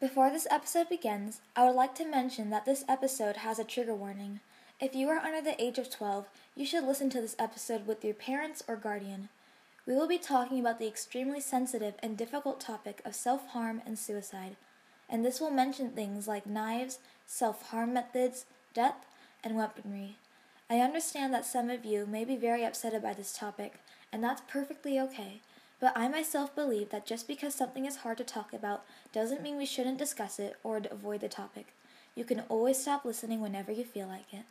Before this episode begins, I would like to mention that this episode has a trigger warning. If you are under the age of 12, you should listen to this episode with your parents or guardian. We will be talking about the extremely sensitive and difficult topic of self harm and suicide, and this will mention things like knives, self harm methods, death, and weaponry. I understand that some of you may be very upset by this topic, and that's perfectly okay. But I myself believe that just because something is hard to talk about doesn't mean we shouldn't discuss it or avoid the topic. You can always stop listening whenever you feel like it.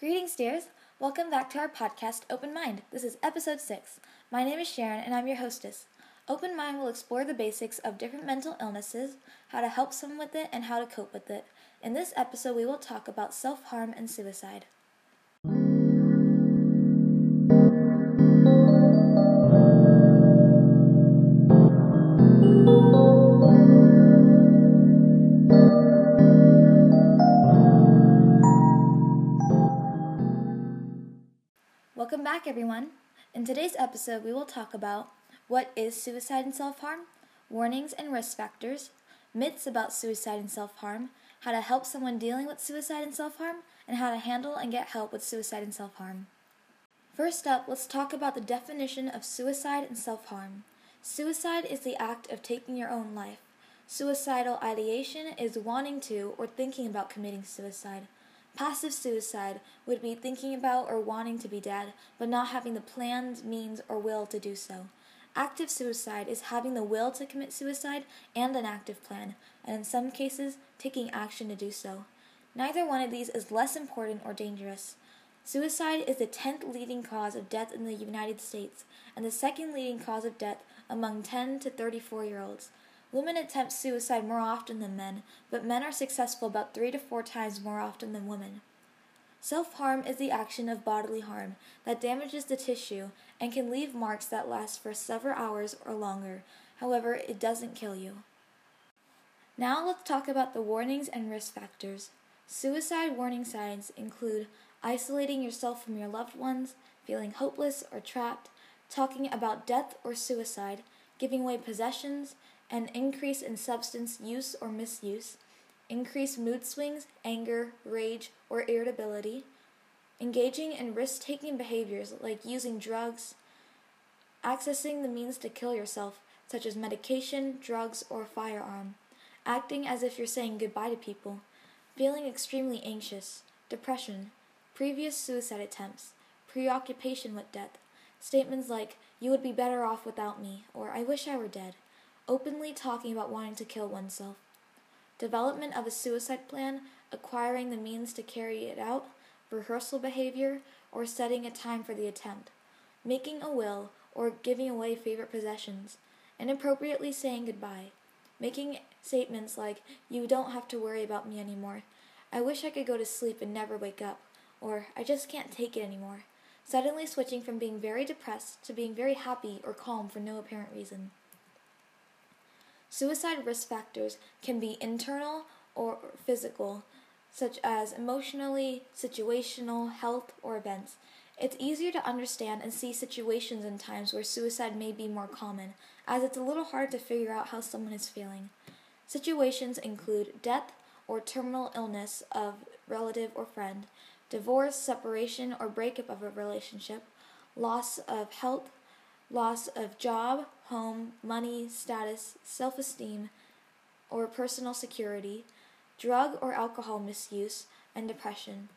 Greetings, dears. Welcome back to our podcast, Open Mind. This is episode 6. My name is Sharon, and I'm your hostess. Open Mind will explore the basics of different mental illnesses, how to help someone with it, and how to cope with it. In this episode, we will talk about self harm and suicide. Welcome back, everyone. In today's episode, we will talk about what is suicide and self harm, warnings and risk factors, myths about suicide and self harm, how to help someone dealing with suicide and self harm, and how to handle and get help with suicide and self harm. First up, let's talk about the definition of suicide and self harm. Suicide is the act of taking your own life. Suicidal ideation is wanting to or thinking about committing suicide. Passive suicide would be thinking about or wanting to be dead, but not having the plans, means, or will to do so. Active suicide is having the will to commit suicide and an active plan, and in some cases, taking action to do so. Neither one of these is less important or dangerous. Suicide is the 10th leading cause of death in the United States and the second leading cause of death among 10 to 34 year olds. Women attempt suicide more often than men, but men are successful about three to four times more often than women. Self harm is the action of bodily harm that damages the tissue and can leave marks that last for several hours or longer. However, it doesn't kill you. Now let's talk about the warnings and risk factors. Suicide warning signs include isolating yourself from your loved ones, feeling hopeless or trapped, talking about death or suicide, giving away possessions, an increase in substance use or misuse, increased mood swings, anger, rage, or irritability, engaging in risk taking behaviors like using drugs, accessing the means to kill yourself, such as medication, drugs, or firearm, acting as if you're saying goodbye to people, feeling extremely anxious, depression, previous suicide attempts, preoccupation with death, statements like, you would be better off without me, or I wish I were dead, openly talking about wanting to kill oneself, development of a suicide plan, acquiring the means to carry it out, rehearsal behavior, or setting a time for the attempt, making a will, or giving away favorite possessions, inappropriately saying goodbye, making statements like, You don't have to worry about me anymore. I wish I could go to sleep and never wake up, or I just can't take it anymore. Suddenly switching from being very depressed to being very happy or calm for no apparent reason. Suicide risk factors can be internal or physical, such as emotionally, situational, health, or events. It's easier to understand and see situations and times where suicide may be more common, as it's a little hard to figure out how someone is feeling. Situations include death or terminal illness of relative or friend, divorce, separation, or breakup of a relationship, loss of health, loss of job, home, money, status, self esteem, or personal security, drug or alcohol misuse, and depression.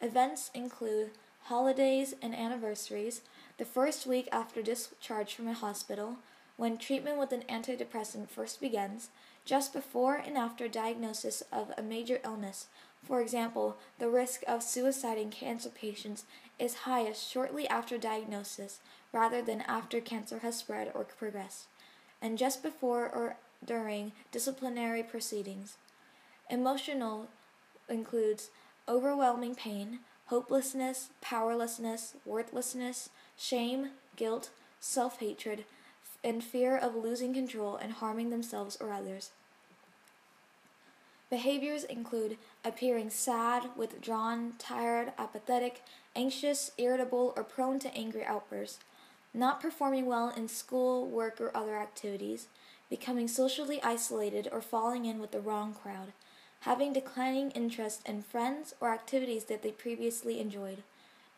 Events include holidays and anniversaries, the first week after discharge from a hospital, when treatment with an antidepressant first begins, just before and after diagnosis of a major illness. For example, the risk of suicide in cancer patients is highest shortly after diagnosis rather than after cancer has spread or progressed, and just before or during disciplinary proceedings. Emotional includes overwhelming pain, hopelessness, powerlessness, worthlessness, shame, guilt, self hatred, and fear of losing control and harming themselves or others. Behaviors include appearing sad, withdrawn, tired, apathetic, anxious, irritable, or prone to angry outbursts, not performing well in school, work, or other activities, becoming socially isolated or falling in with the wrong crowd, having declining interest in friends or activities that they previously enjoyed,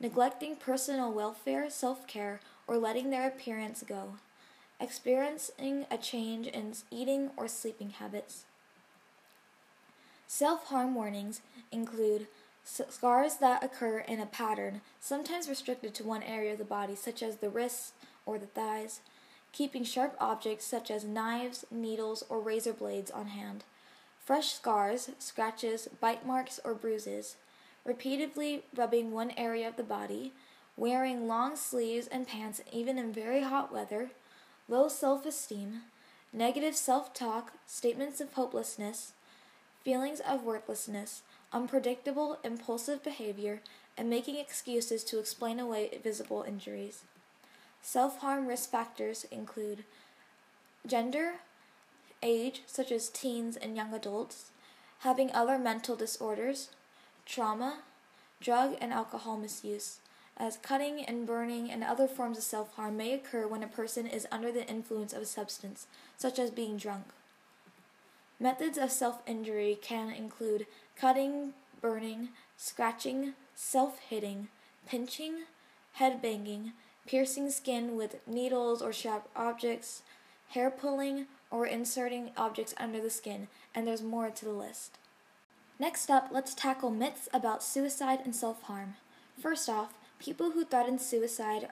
neglecting personal welfare, self care, or letting their appearance go, experiencing a change in eating or sleeping habits. Self harm warnings include scars that occur in a pattern, sometimes restricted to one area of the body, such as the wrists or the thighs, keeping sharp objects such as knives, needles, or razor blades on hand, fresh scars, scratches, bite marks, or bruises, repeatedly rubbing one area of the body, wearing long sleeves and pants even in very hot weather, low self esteem, negative self talk, statements of hopelessness, feelings of worthlessness, unpredictable, impulsive behavior, and making excuses to explain away visible injuries. Self harm risk factors include gender, age, such as teens and young adults, having other mental disorders, trauma, drug and alcohol misuse, as cutting and burning and other forms of self harm may occur when a person is under the influence of a substance, such as being drunk. Methods of self injury can include cutting, burning, scratching, self hitting, pinching, head banging, piercing skin with needles or sharp objects, hair pulling, or inserting objects under the skin, and there's more to the list. Next up, let's tackle myths about suicide and self harm. First off, people who threaten suicide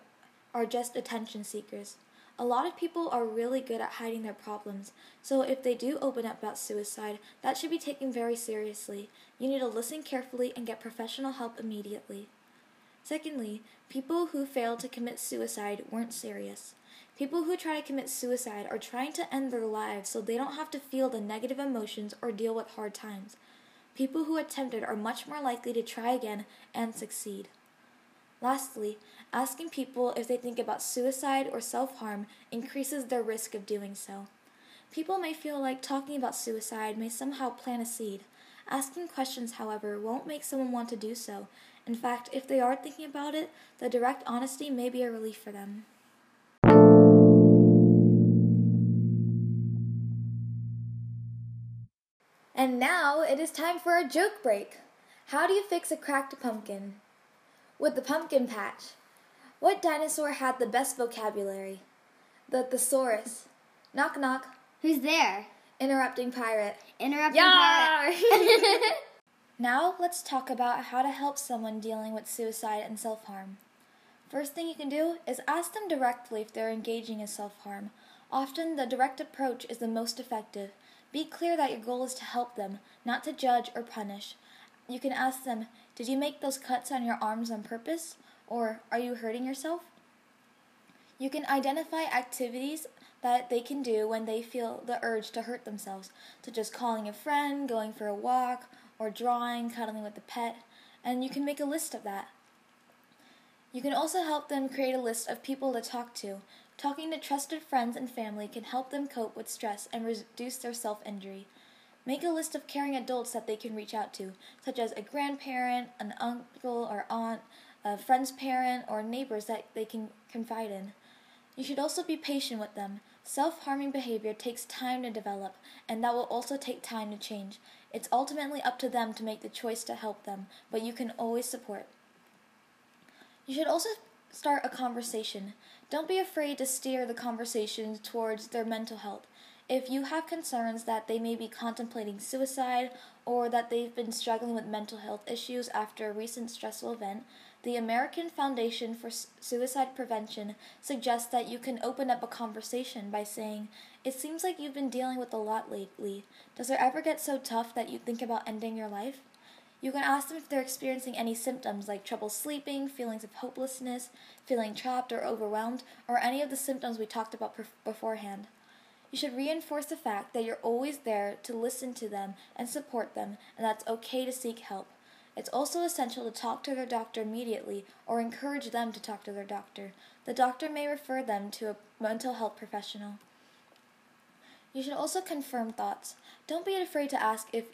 are just attention seekers. A lot of people are really good at hiding their problems, so if they do open up about suicide, that should be taken very seriously. You need to listen carefully and get professional help immediately. Secondly, people who fail to commit suicide weren't serious. People who try to commit suicide are trying to end their lives so they don't have to feel the negative emotions or deal with hard times. People who attempted are much more likely to try again and succeed. Lastly, asking people if they think about suicide or self harm increases their risk of doing so. People may feel like talking about suicide may somehow plant a seed. Asking questions, however, won't make someone want to do so. In fact, if they are thinking about it, the direct honesty may be a relief for them. And now it is time for a joke break. How do you fix a cracked pumpkin? With the pumpkin patch. What dinosaur had the best vocabulary? The thesaurus. Knock knock. Who's there? Interrupting pirate. Interrupting Yar! pirate. now let's talk about how to help someone dealing with suicide and self harm. First thing you can do is ask them directly if they're engaging in self harm. Often the direct approach is the most effective. Be clear that your goal is to help them, not to judge or punish. You can ask them, did you make those cuts on your arms on purpose? Or are you hurting yourself? You can identify activities that they can do when they feel the urge to hurt themselves, such as calling a friend, going for a walk, or drawing, cuddling with a pet, and you can make a list of that. You can also help them create a list of people to talk to. Talking to trusted friends and family can help them cope with stress and reduce their self injury. Make a list of caring adults that they can reach out to, such as a grandparent, an uncle or aunt, a friend's parent, or neighbors that they can confide in. You should also be patient with them. Self harming behavior takes time to develop, and that will also take time to change. It's ultimately up to them to make the choice to help them, but you can always support. You should also start a conversation. Don't be afraid to steer the conversation towards their mental health. If you have concerns that they may be contemplating suicide or that they've been struggling with mental health issues after a recent stressful event, the American Foundation for Suicide Prevention suggests that you can open up a conversation by saying, It seems like you've been dealing with a lot lately. Does it ever get so tough that you think about ending your life? You can ask them if they're experiencing any symptoms like trouble sleeping, feelings of hopelessness, feeling trapped or overwhelmed, or any of the symptoms we talked about beforehand. You should reinforce the fact that you're always there to listen to them and support them, and that's okay to seek help. It's also essential to talk to their doctor immediately or encourage them to talk to their doctor. The doctor may refer them to a mental health professional. You should also confirm thoughts. Don't be afraid to ask if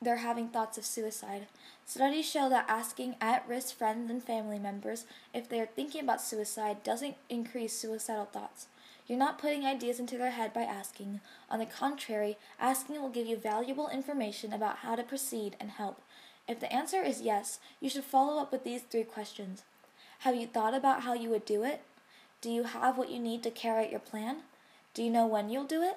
they're having thoughts of suicide. Studies show that asking at risk friends and family members if they are thinking about suicide doesn't increase suicidal thoughts. You're not putting ideas into their head by asking. On the contrary, asking will give you valuable information about how to proceed and help. If the answer is yes, you should follow up with these three questions. Have you thought about how you would do it? Do you have what you need to carry out your plan? Do you know when you'll do it?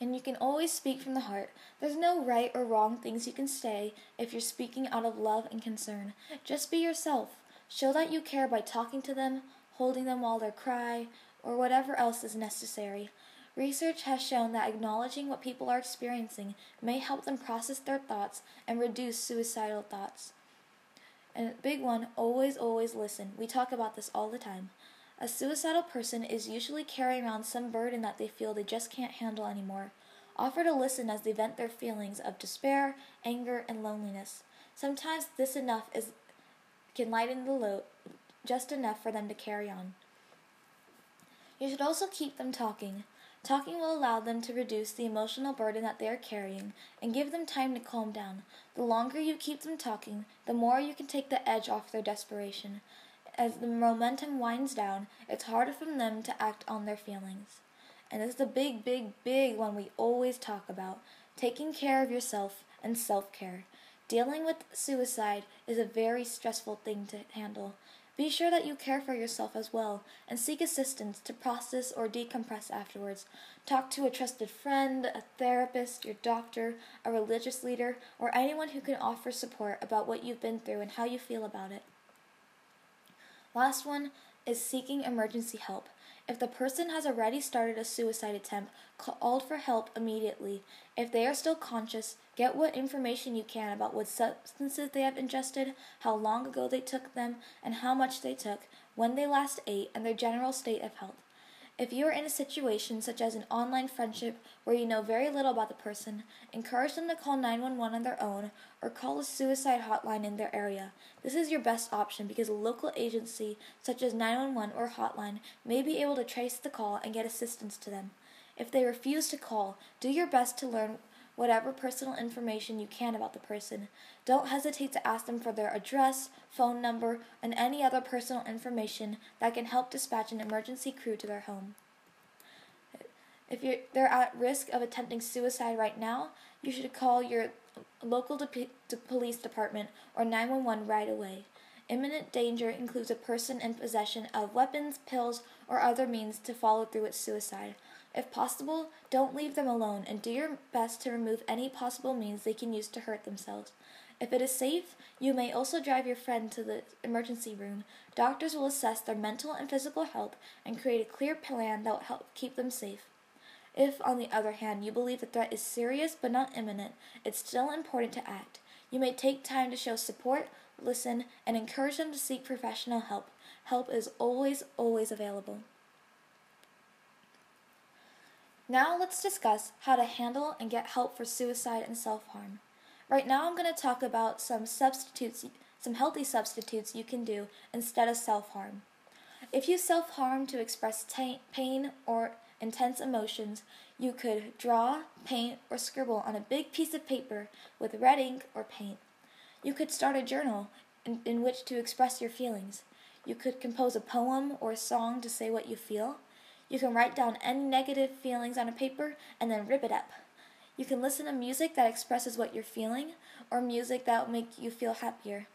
And you can always speak from the heart. There's no right or wrong things you can say if you're speaking out of love and concern. Just be yourself. Show that you care by talking to them, holding them while they cry, or whatever else is necessary. Research has shown that acknowledging what people are experiencing may help them process their thoughts and reduce suicidal thoughts. And big one, always, always listen. We talk about this all the time. A suicidal person is usually carrying around some burden that they feel they just can't handle anymore. Offer to listen as they vent their feelings of despair, anger, and loneliness. Sometimes this enough is can lighten the load just enough for them to carry on. You should also keep them talking. Talking will allow them to reduce the emotional burden that they are carrying and give them time to calm down. The longer you keep them talking, the more you can take the edge off their desperation. As the momentum winds down, it's harder for them to act on their feelings. And this is the big, big, big one we always talk about taking care of yourself and self care. Dealing with suicide is a very stressful thing to handle. Be sure that you care for yourself as well and seek assistance to process or decompress afterwards. Talk to a trusted friend, a therapist, your doctor, a religious leader, or anyone who can offer support about what you've been through and how you feel about it. Last one is seeking emergency help. If the person has already started a suicide attempt, call for help immediately. If they are still conscious, get what information you can about what substances they have ingested, how long ago they took them, and how much they took, when they last ate, and their general state of health. If you are in a situation such as an online friendship where you know very little about the person, encourage them to call 911 on their own or call a suicide hotline in their area. This is your best option because a local agency such as 911 or hotline may be able to trace the call and get assistance to them. If they refuse to call, do your best to learn whatever personal information you can about the person. Don't hesitate to ask them for their address, phone number, and any other personal information that can help dispatch an emergency crew to their home. If they're at risk of attempting suicide right now, you should call your local de- de- police department or 911 right away. Imminent danger includes a person in possession of weapons, pills, or other means to follow through with suicide. If possible, don't leave them alone and do your best to remove any possible means they can use to hurt themselves. If it is safe, you may also drive your friend to the emergency room. Doctors will assess their mental and physical health and create a clear plan that will help keep them safe. If, on the other hand, you believe the threat is serious but not imminent, it's still important to act. You may take time to show support, listen, and encourage them to seek professional help. Help is always, always available. Now let's discuss how to handle and get help for suicide and self-harm. Right now I'm going to talk about some substitutes, some healthy substitutes you can do instead of self-harm. If you self-harm to express t- pain or intense emotions, you could draw, paint, or scribble on a big piece of paper with red ink or paint. You could start a journal in, in which to express your feelings. You could compose a poem or a song to say what you feel. You can write down any negative feelings on a paper and then rip it up. You can listen to music that expresses what you're feeling or music that will make you feel happier.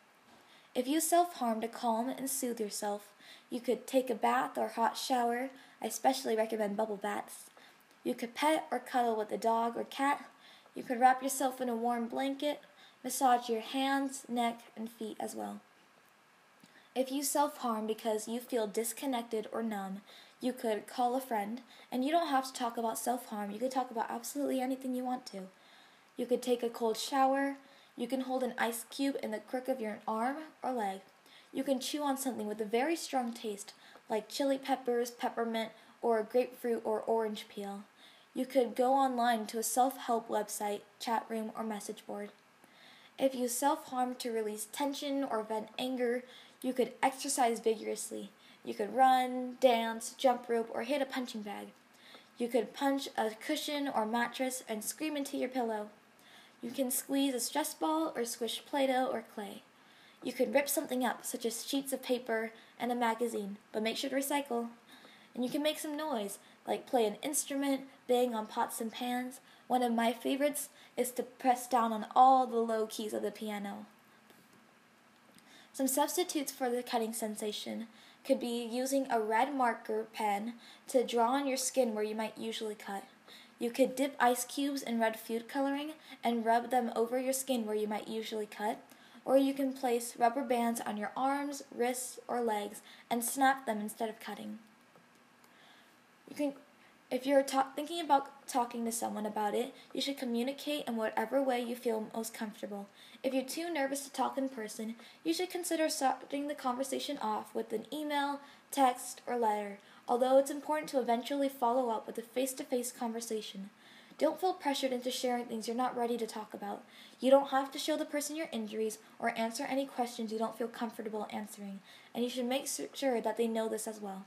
If you self harm to calm and soothe yourself, you could take a bath or hot shower. I especially recommend bubble baths. You could pet or cuddle with a dog or cat. You could wrap yourself in a warm blanket, massage your hands, neck, and feet as well. If you self harm because you feel disconnected or numb, you could call a friend, and you don't have to talk about self harm. You could talk about absolutely anything you want to. You could take a cold shower. You can hold an ice cube in the crook of your arm or leg. You can chew on something with a very strong taste, like chili peppers, peppermint, or a grapefruit or orange peel. You could go online to a self help website, chat room, or message board. If you self harm to release tension or vent anger, you could exercise vigorously. You could run, dance, jump rope, or hit a punching bag. You could punch a cushion or mattress and scream into your pillow. You can squeeze a stress ball or squish Play Doh or clay. You could rip something up, such as sheets of paper and a magazine, but make sure to recycle. and you can make some noise, like play an instrument, bang on pots and pans. One of my favorites is to press down on all the low keys of the piano. Some substitutes for the cutting sensation could be using a red marker pen to draw on your skin where you might usually cut. You could dip ice cubes in red food coloring and rub them over your skin where you might usually cut, or you can place rubber bands on your arms, wrists, or legs and snap them instead of cutting. You can if you're ta- thinking about talking to someone about it, you should communicate in whatever way you feel most comfortable. If you're too nervous to talk in person, you should consider starting the conversation off with an email, text, or letter, although it's important to eventually follow up with a face to face conversation. Don't feel pressured into sharing things you're not ready to talk about. You don't have to show the person your injuries or answer any questions you don't feel comfortable answering, and you should make sure that they know this as well.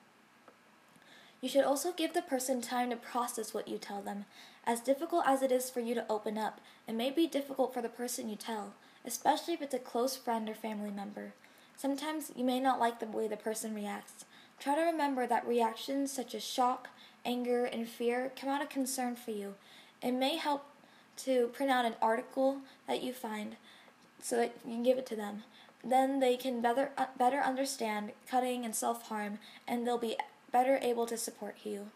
You should also give the person time to process what you tell them. As difficult as it is for you to open up, it may be difficult for the person you tell, especially if it's a close friend or family member. Sometimes you may not like the way the person reacts. Try to remember that reactions such as shock, anger, and fear come out of concern for you. It may help to print out an article that you find so that you can give it to them. Then they can better, better understand cutting and self harm, and they'll be better able to support you.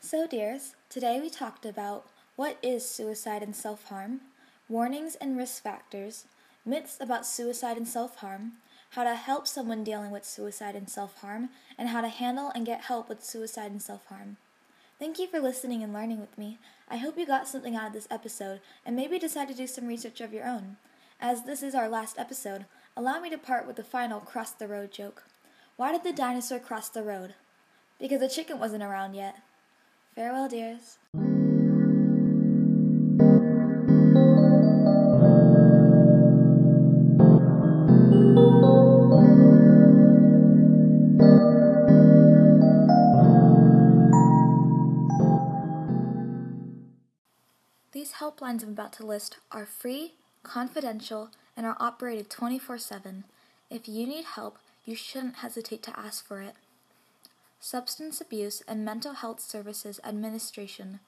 So, dears, today we talked about what is suicide and self harm, warnings and risk factors, myths about suicide and self harm, how to help someone dealing with suicide and self harm, and how to handle and get help with suicide and self harm. Thank you for listening and learning with me. I hope you got something out of this episode and maybe decide to do some research of your own. As this is our last episode, allow me to part with the final cross the road joke. Why did the dinosaur cross the road? Because the chicken wasn't around yet. Farewell, dears. These helplines I'm about to list are free, confidential, and are operated 24 7. If you need help, you shouldn't hesitate to ask for it. Substance Abuse and Mental Health Services Administration.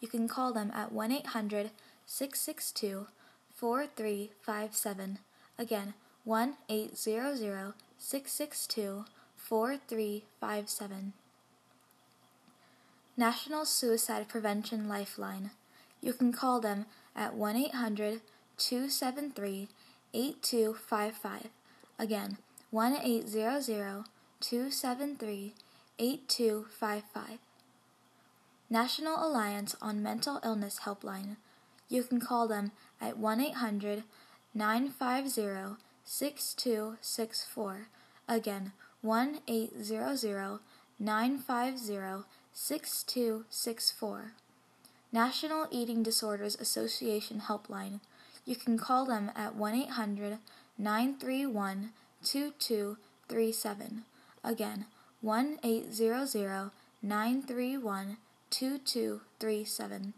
You can call them at 1 800 662 4357. Again, 1 800 662 4357. National Suicide Prevention Lifeline. You can call them at 1 800 273 8255. Again, 1 800 273 8255. National Alliance on Mental Illness Helpline. You can call them at 1 800 950 6264. Again, 1 800 950 6264. National Eating Disorders Association Helpline. You can call them at 1 800 931 2237. Again, 1 800 931 2237.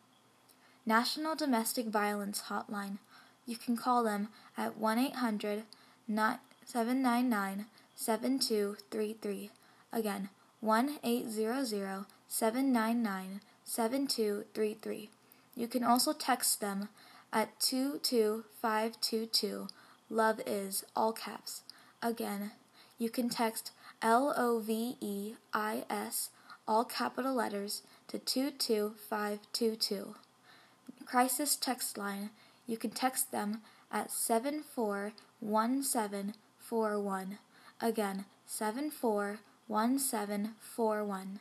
National Domestic Violence Hotline. You can call them at 1 800 799 7233. Again, 1 800 799 7233. You can also text them at 22522. Love is all caps. Again, you can text L O V E I S, all capital letters, to 22522. Crisis text line. You can text them at 741741. Again, 741741.